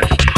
podcast.